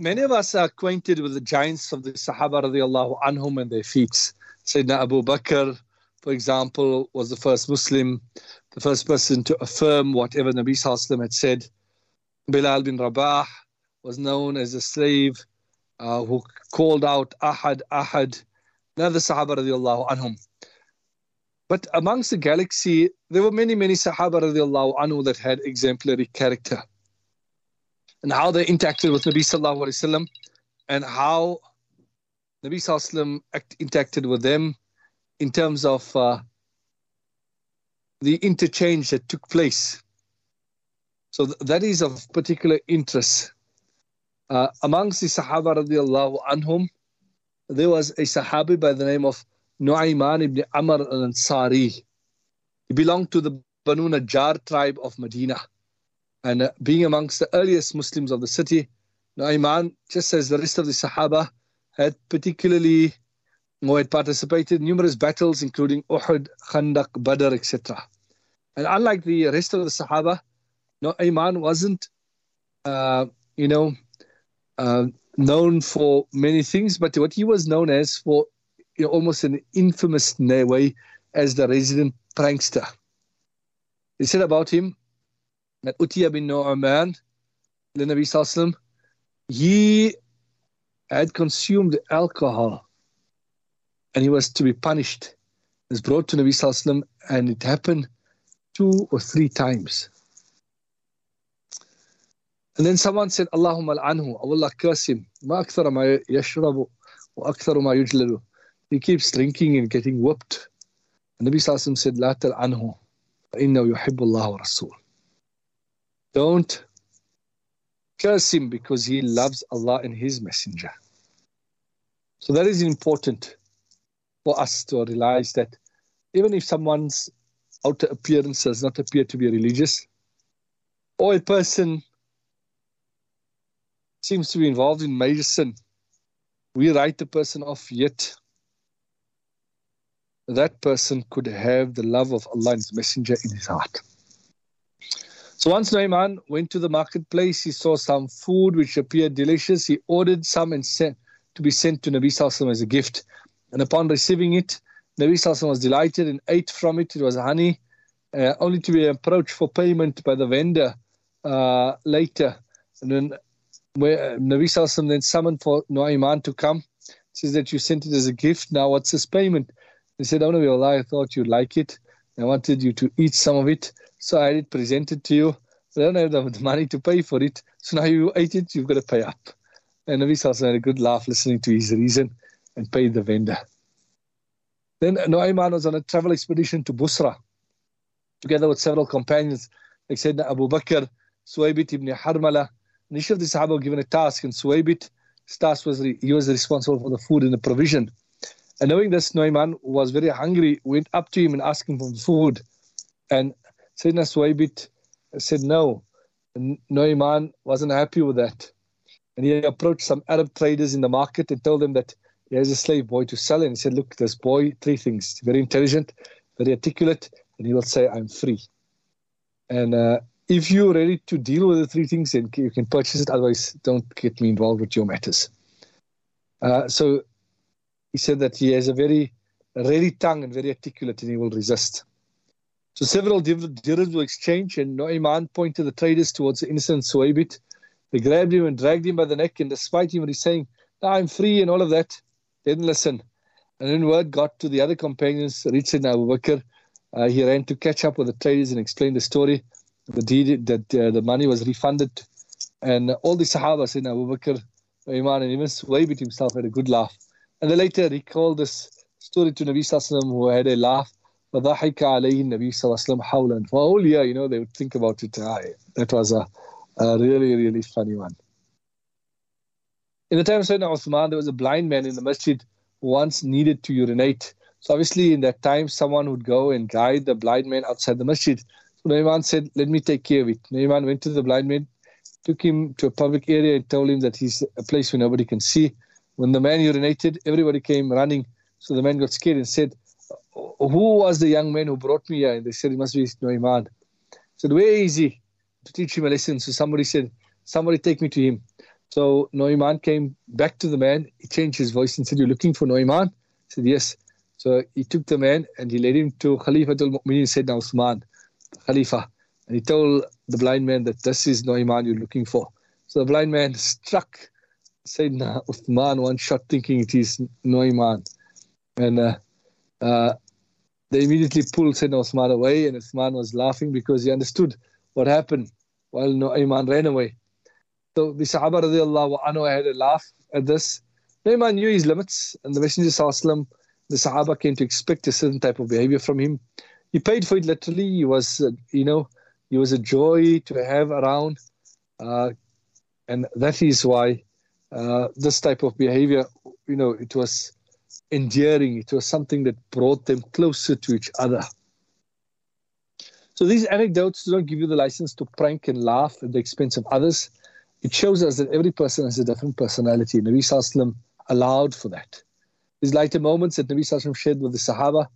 many of us are acquainted with the giants of the Sahaba radiallahu anhum and their feats. Sayyidina Abu Bakr, for example, was the first Muslim, the first person to affirm whatever Nabi Sallallahu had said. Bilal bin Rabah was known as a slave uh, who called out Ahad, Ahad, another Sahaba radiallahu anhum. But amongst the galaxy, there were many, many Sahaba radiallahu anhu that had exemplary character. And how they interacted with Nabi sallallahu alayhi wasallam and how Nabi sallallahu interacted with them in terms of uh, the interchange that took place. So th- that is of particular interest. Uh, amongst the Sahaba radiallahu anhum, there was a Sahabi by the name of Nu'ayman ibn Amr al-Ansari. He belonged to the Banu Najjar tribe of Medina. And uh, being amongst the earliest Muslims of the city, Nu'ayman, just as the rest of the Sahaba, had particularly or had participated in numerous battles, including Uhud, Khandaq, Badr, etc. And unlike the rest of the Sahaba, Nu'ayman wasn't, uh, you know, uh, known for many things, but what he was known as for you know, almost an infamous way as the resident prankster. They said about him that Utiya bin Nu'man, the Nabi Sallallahu he had consumed alcohol and he was to be punished. It was brought to Nabi Sallallahu and it happened two or three times. And then someone said, Allahumma al-anhu, Allah curse him. Ma akthara ma yashrabu wa aktharu ma yujlalu. He keeps drinking and getting whooped. And Nabi Sallallahu said, La t'al 'Anhu. inna yuhibbu Allah wa rasul. Don't curse him because he loves Allah and His Messenger. So that is important for us to realize that even if someone's outer appearance does not appear to be religious, or a person seems to be involved in major sin, we write the person off yet that person could have the love of Allah and His Messenger in his heart. So once Naiman went to the marketplace, he saw some food which appeared delicious. He ordered some and sent to be sent to Nabi Sallallahu as a gift. And upon receiving it, Nabi Sallallahu was delighted and ate from it. It was honey, uh, only to be approached for payment by the vendor uh, later. And then where uh, Nabi Sallallahu then summoned for Nu'ayman to come, says that you sent it as a gift. Now what's this payment? He said, Oh, Allah, I thought you'd like it. I wanted you to eat some of it. So I had it presented to you. I don't have the money to pay for it. So now you ate it, you've got to pay up. And Sallallahu had a good laugh listening to his reason and paid the vendor. Then Nu'ayman was on a travel expedition to Busra together with several companions like Sayyidina Abu Bakr, Suwaybit ibn Harmala. And each of the Sahaba were given a task, and Suwaybit, task was he was responsible for the food and the provision. And knowing this, Nu'ayman was very hungry, went up to him and asked him for food. And Sayyidina Suwaybit said no. Nu'ayman wasn't happy with that. And he approached some Arab traders in the market and told them that he has a slave boy to sell. And he said, Look, this boy, three things very intelligent, very articulate, and he will say, I'm free. And uh, if you're ready to deal with the three things, then you can purchase it. Otherwise, don't get me involved with your matters. Uh, so he said that he has a very ready tongue and very articulate and he will resist. So several dirhams were exchanged and Nu'ayman pointed the traders towards the innocent Suwaybit. They grabbed him and dragged him by the neck and despite him saying, I'm free and all of that, they didn't listen. And then word got to the other companions, reached Abu Bakr. Uh, he ran to catch up with the traders and explain the story. The deed that uh, the money was refunded. And all the Sahaba said Abu Bakr, Iman, and even Suwaybit himself had a good laugh. And then later he called this story to Nabi Sallallahu who had a laugh. فضحك عليه النبي صلى الله عليه وسلم حولا for a whole year you know they would think about it ah, that was a, a really really funny one in the time of Sayyidina Uthman there was a blind man in the masjid who once needed to urinate so obviously in that time someone would go and guide the blind man outside the masjid so Naiman said let me take care of it Naiman went to the blind man took him to a public area and told him that he's a place where nobody can see when the man urinated, everybody came running. So the man got scared and said, who was the young man who brought me here? And they said, It must be Nu'ayman. said, Where is he? To teach him a lesson. So somebody said, Somebody take me to him. So Noiman came back to the man. He changed his voice and said, You're looking for Noiman? He said, Yes. So he took the man and he led him to Khalifa al Mu'mineen, Sayyidina Usman, Khalifa. And he told the blind man that this is Noiman you're looking for. So the blind man struck Sayyidina Uthman one shot, thinking it is Noiman. And uh, uh, they immediately pulled Sayyidina Uthman away, and Uthman was laughing because he understood what happened while Noiman ran away. So the Sahaba radiallahu anhu had a laugh at this. Noiman knew his limits, and the Messenger Sallallahu the Sahaba came to expect a certain type of behavior from him. He paid for it literally. He was, uh, you know, he was a joy to have around, uh, and that is why uh, this type of behavior, you know, it was endearing. It was something that brought them closer to each other. So these anecdotes don't give you the license to prank and laugh at the expense of others. It shows us that every person has a different personality. Nabi Sallallahu allowed for that. These lighter moments that Nabi Sallallahu shared with the Sahaba,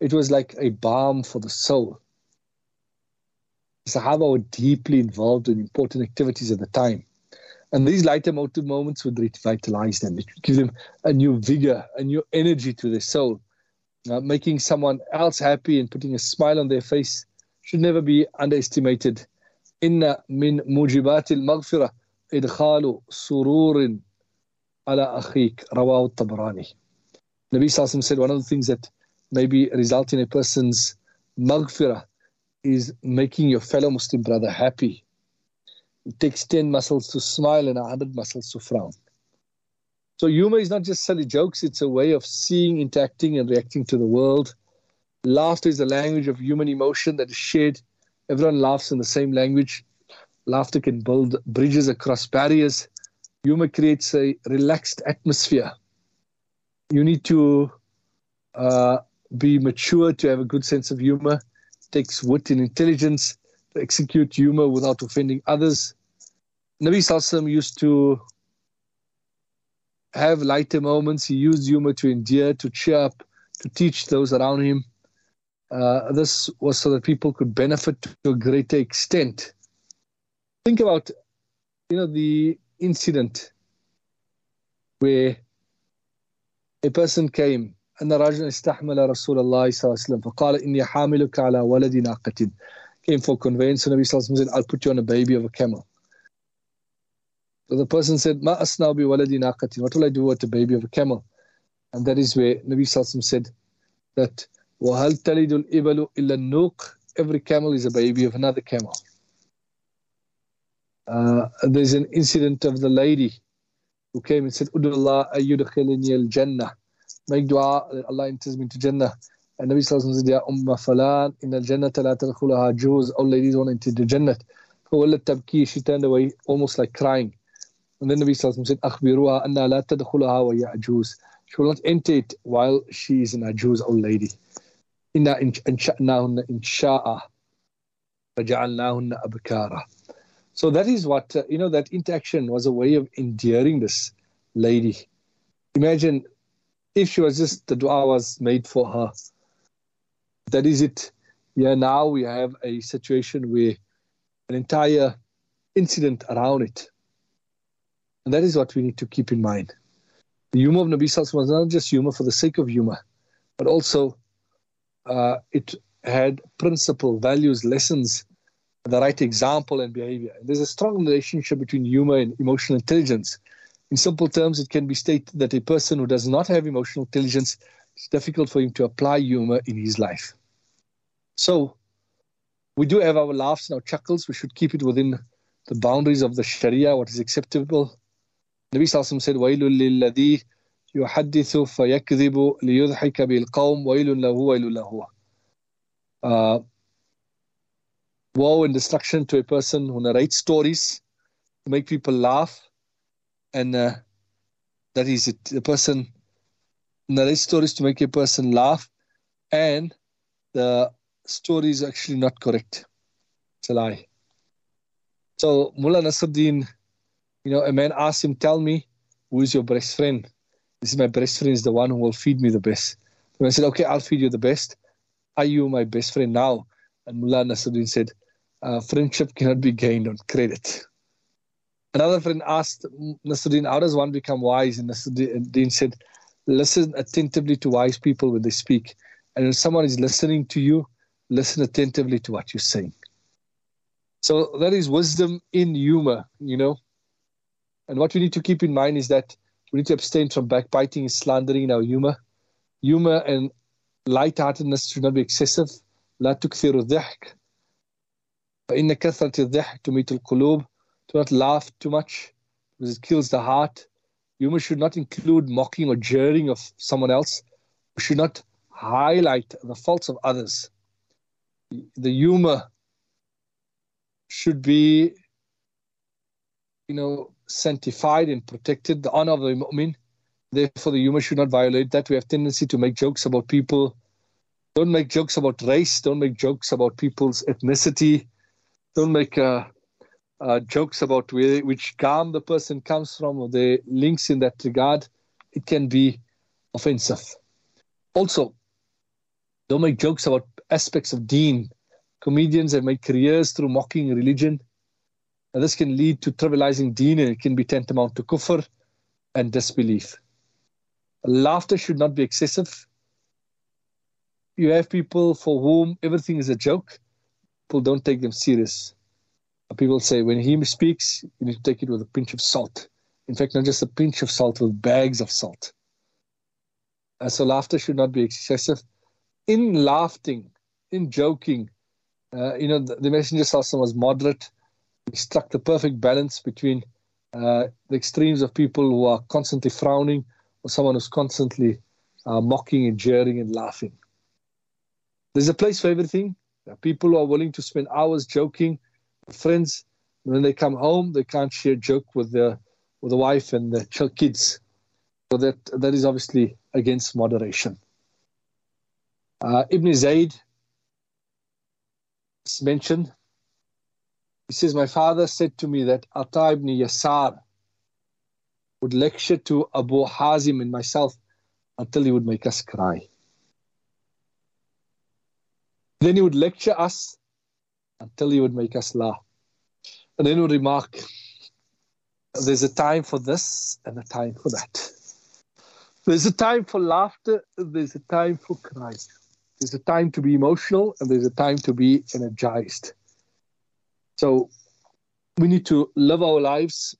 it was like a balm for the soul. The Sahaba were deeply involved in important activities at the time. And these lighter moments would revitalize them. It would give them a new vigor, a new energy to their soul. Uh, making someone else happy and putting a smile on their face should never be underestimated. Inna min mujibat al-maghfirah idkhalu sururin ala akhik rawahu tabrani. Nabi Sallallahu said one of the things that maybe result in a person's maghfirah is making your fellow Muslim brother happy. It takes 10 muscles to smile and 100 muscles to frown. So humor is not just silly jokes, it's a way of seeing, interacting, and reacting to the world. Laughter is a language of human emotion that is shared. Everyone laughs in the same language. Laughter can build bridges across barriers. Humor creates a relaxed atmosphere. You need to uh, be mature to have a good sense of humor. It takes wit and intelligence execute humor without offending others. Nabi Sallallahu used to have lighter moments. He used humor to endear, to cheer up, to teach those around him. Uh, this was so that people could benefit to a greater extent. Think about, you know, the incident where a person came أن رجلا استحمل رسول الله صلى الله عليه وسلم فقال إني حاملك على ولد ناقة came for conveyance and Nabi Sallallahu Alaihi said I'll put you on a baby of a camel so the person said ما أصنع بولد ناقة what will I do with the baby of a camel and that is where Nabi Sallallahu said that وهل تلد الإبل إلا النوق every camel is a baby of another camel uh, there's an incident of the lady who came and said أدعو الله أن يدخلني الجنة make dua that Allah enters me into Jannah. And Nabi Sallallahu Alaihi Wasallam said, Ya Umma Falan, in al Jannah la tadkhulaha juz. All ladies want into the Jannah. فولت tabki, she turned away almost like crying. And then Nabi Sallallahu Alaihi Wasallam said, أخبروها أنها لا تدخلها وهي عجوز. She will not enter it while she is an ajuz old lady. إنا أنشأناهن إنشاء فجعلناهن أبكارا. So that is what, uh, you know, that interaction was a way of endearing this lady. Imagine if she was just the dua was made for her. That is it. Yeah, now we have a situation where an entire incident around it. And that is what we need to keep in mind. The humor of Nabi Sallallahu was not just humor for the sake of humor, but also uh, it had principle, values, lessons, the right example and behavior. And there's a strong relationship between humor and emotional intelligence. In simple terms, it can be stated that a person who does not have emotional intelligence, it's difficult for him to apply humor in his life. So, we do have our laughs and our chuckles. We should keep it within the boundaries of the Sharia, what is acceptable. Nabi Sallallahu said, وَيْلٌ لِلَّذِي يُحَدِّثُ فَيَكْذِبُ لِيُضْحِكَ بِالْقَوْمِ وَيْلٌ لَهُ وَيْلٌ لَهُ uh, Woe and destruction to a person who narrates stories to make people laugh and uh, that is it. The person narrates stories to make a person laugh, and the story is actually not correct. It's a lie. So Mullah Nasruddin, you know, a man asked him, "Tell me, who is your best friend?" This is my best friend is the one who will feed me the best. And I said, "Okay, I'll feed you the best. Are you my best friend now?" And Mullah Nasruddin said, uh, "Friendship cannot be gained on credit." Another friend asked Nasruddin, how does one become wise? And Nasruddin said, listen attentively to wise people when they speak. And when someone is listening to you, listen attentively to what you're saying. So that is wisdom in humor, you know. And what we need to keep in mind is that we need to abstain from backbiting and slandering in our humor. Humor and lightheartedness should not be excessive. لا تكثر الضحك فإن كثرة الضحك تميت القلوب. Do not laugh too much because it kills the heart. Humor should not include mocking or jeering of someone else. We should not highlight the faults of others. The humor should be, you know, sanctified and protected. The honor of the mu'min. Therefore, the humor should not violate that. We have tendency to make jokes about people. Don't make jokes about race. Don't make jokes about people's ethnicity. Don't make uh, uh, jokes about where, which gam the person comes from or the links in that regard, it can be offensive. Also, don't make jokes about aspects of deen. Comedians have made careers through mocking religion. And this can lead to trivializing deen and it can be tantamount to kufr and disbelief. Laughter should not be excessive. You have people for whom everything is a joke. People don't take them serious people say when he speaks, you need to take it with a pinch of salt. In fact, not just a pinch of salt, with bags of salt. Uh, so laughter should not be excessive. In laughing, in joking, uh, you know, the, the Messenger Sallallahu was moderate. He struck the perfect balance between uh, the extremes of people who are constantly frowning or someone who's constantly uh, mocking and jeering and laughing. There's a place for everything. There are people who are willing to spend hours joking friends. When they come home, they can't share joke with the with the wife and the kids. So that that is obviously against moderation. Uh, Ibn Zayd is mentioned. He says, My father said to me that Ata ibn Yasar would lecture to Abu Hazim and myself until he would make us cry. Then he would lecture us until he would make us laugh. And then he would remark, there's a time for this and a time for that. There's a time for laughter, there's a time for crying. There's a time to be emotional, and there's a time to be energized. So we need to live our lives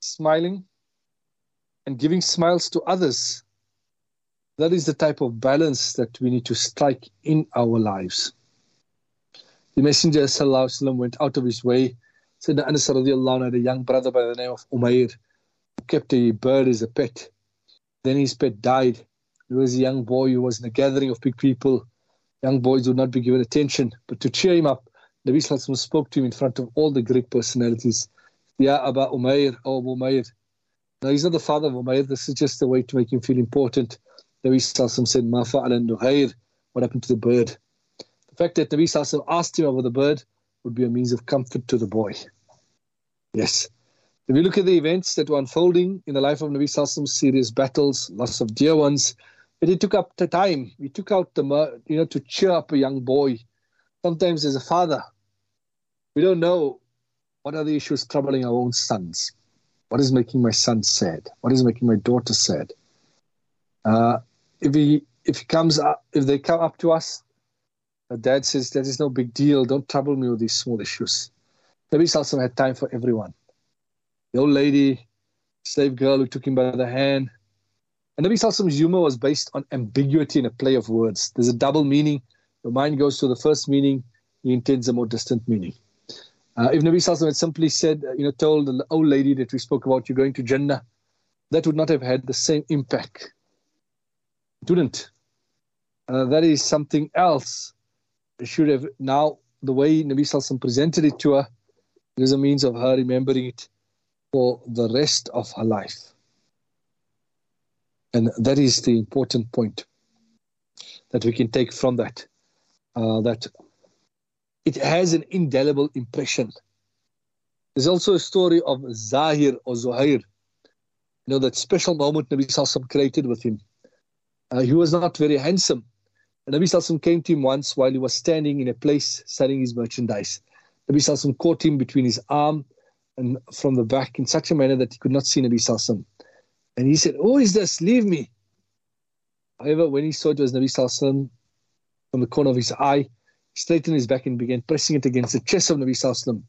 smiling and giving smiles to others. That is the type of balance that we need to strike in our lives. The Messenger وسلم, went out of his way. Said Anas radiallahu had a young brother by the name of Umair who kept a bird as a pet. Then his pet died. He was a young boy who was in a gathering of big people. Young boys would not be given attention. But to cheer him up, Nabi Sallallahu spoke to him in front of all the Greek personalities. Ya Aba Umair, oh Abu Umair. Now he's not the father of Umair. This is just a way to make him feel important. Nabi Sallallahu said, Ma fa'ala nuhair. What happened to the bird? Fact that Nabi Sallallahu asked him about the bird would be a means of comfort to the boy. Yes. If you look at the events that were unfolding in the life of Nabi Sallallahu serious battles, loss of dear ones, but he took up the time. He took out the, you know, to cheer up a young boy. Sometimes as a father, we don't know what are the issues troubling our own sons. What is making my son sad? What is making my daughter sad? Uh, if he if he comes up, if they come up to us dad says, That is no big deal. Don't trouble me with these small issues. Nabi Salsam had time for everyone. The old lady, slave girl who took him by the hand. And Nabi Salsam's humor was based on ambiguity and a play of words. There's a double meaning. Your mind goes to the first meaning, he intends a more distant meaning. Uh, if Nabi Sallam had simply said, you know, told the old lady that we spoke about, you're going to Jannah, that would not have had the same impact. It wouldn't. Uh, that is something else should have now the way Nabi Sallallahu presented it to her is a means of her remembering it for the rest of her life. And that is the important point that we can take from that. Uh, that it has an indelible impression. There's also a story of Zahir or Zuhair. You know, that special moment Nabi Sallallahu created with him. Uh, he was not very handsome, Nabi Sallallahu came to him once while he was standing in a place selling his merchandise. Nabi Sallallahu caught him between his arm and from the back in such a manner that he could not see Nabi Sallallahu And he said, Who is this? Leave me. However, when he saw it was Nabi Sallallahu from the corner of his eye, he straightened his back and began pressing it against the chest of Nabi Sallallahu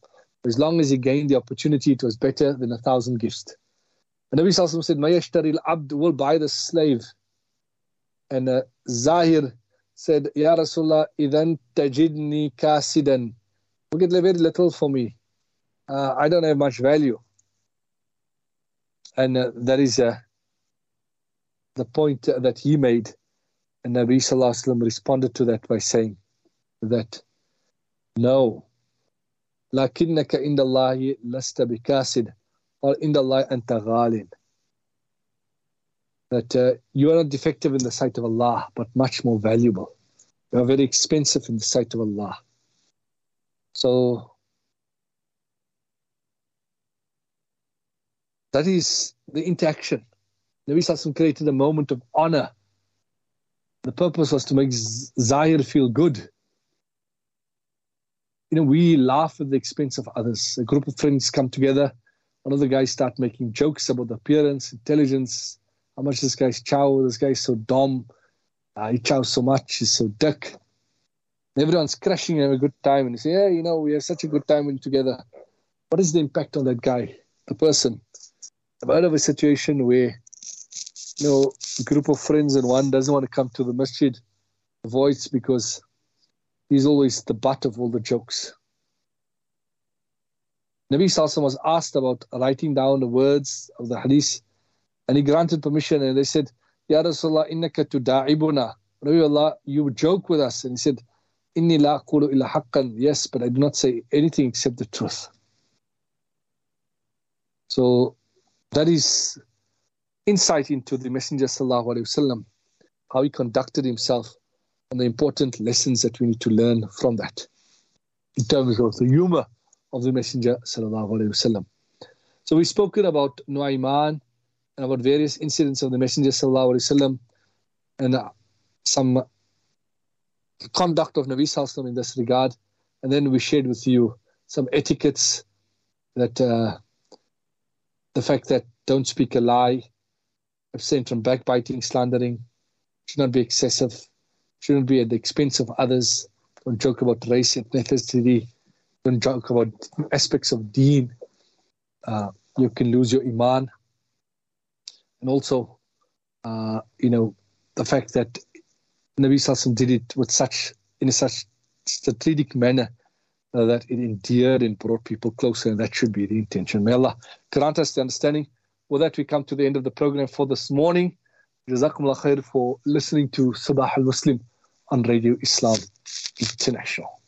As long as he gained the opportunity, it was better than a thousand gifts. And Nabi Sallallahu said, Mayashtaril Abd will buy the slave. And uh, Zahir said, Ya Rasulullah, idan tajidni kasidan. You get very little for me. Uh, I don't have much value. And uh, that is uh, the point that he made. And Nabi Sallallahu responded to that by saying that, no, لكنك عند الله لست بكاسد or عند الله أنت غال that uh, you are not defective in the sight of Allah, but much more valuable. You are very expensive in the sight of Allah. So that is the interaction. Nabi Sallallahu created a moment of honor. The purpose was to make Zahir feel good. You know, we laugh at the expense of others. A group of friends come together. One of the guys start making jokes about the appearance, intelligence, how much this guy's chow, this guy's so dumb, uh, he chows so much, he's so dick. everyone's crashing and having a good time, and you say, yeah, you know, we have such a good time when together. What is the impact on that guy, the person? I've heard of a situation where, you know, a group of friends and one doesn't want to come to the masjid, avoids because he's always the butt of all the jokes. Nabi Sallallahu was asked about writing down the words of the hadith and he granted permission and they said, Ya Rasulullah, innaka tuda'ibuna. Allah, you joke with us. And he said, Inni la aqulu illa haqqan. Yes, but I do not say anything except the truth. So that is insight into the Messenger sallallahu alaihi wasallam, how he conducted himself, and the important lessons that we need to learn from that, in terms of the humor of the Messenger wasallam. So we've spoken about Nu'ayman, and about various incidents of the Messenger wasallam and uh, some conduct of Nabi sallallahu in this regard. And then we shared with you some etiquettes that uh, the fact that don't speak a lie, abstain from backbiting, slandering, should not be excessive, shouldn't be at the expense of others, don't joke about race, ethnicity, don't joke about aspects of deen. Uh, you can lose your iman and also, uh, you know, the fact that Nabi Sallallahu did it with such in a such strategic manner uh, that it endeared and brought people closer, and that should be the intention. May Allah grant us the understanding. With that, we come to the end of the program for this morning. Jazakumullah khair for listening to Sabah al Muslim on Radio Islam International.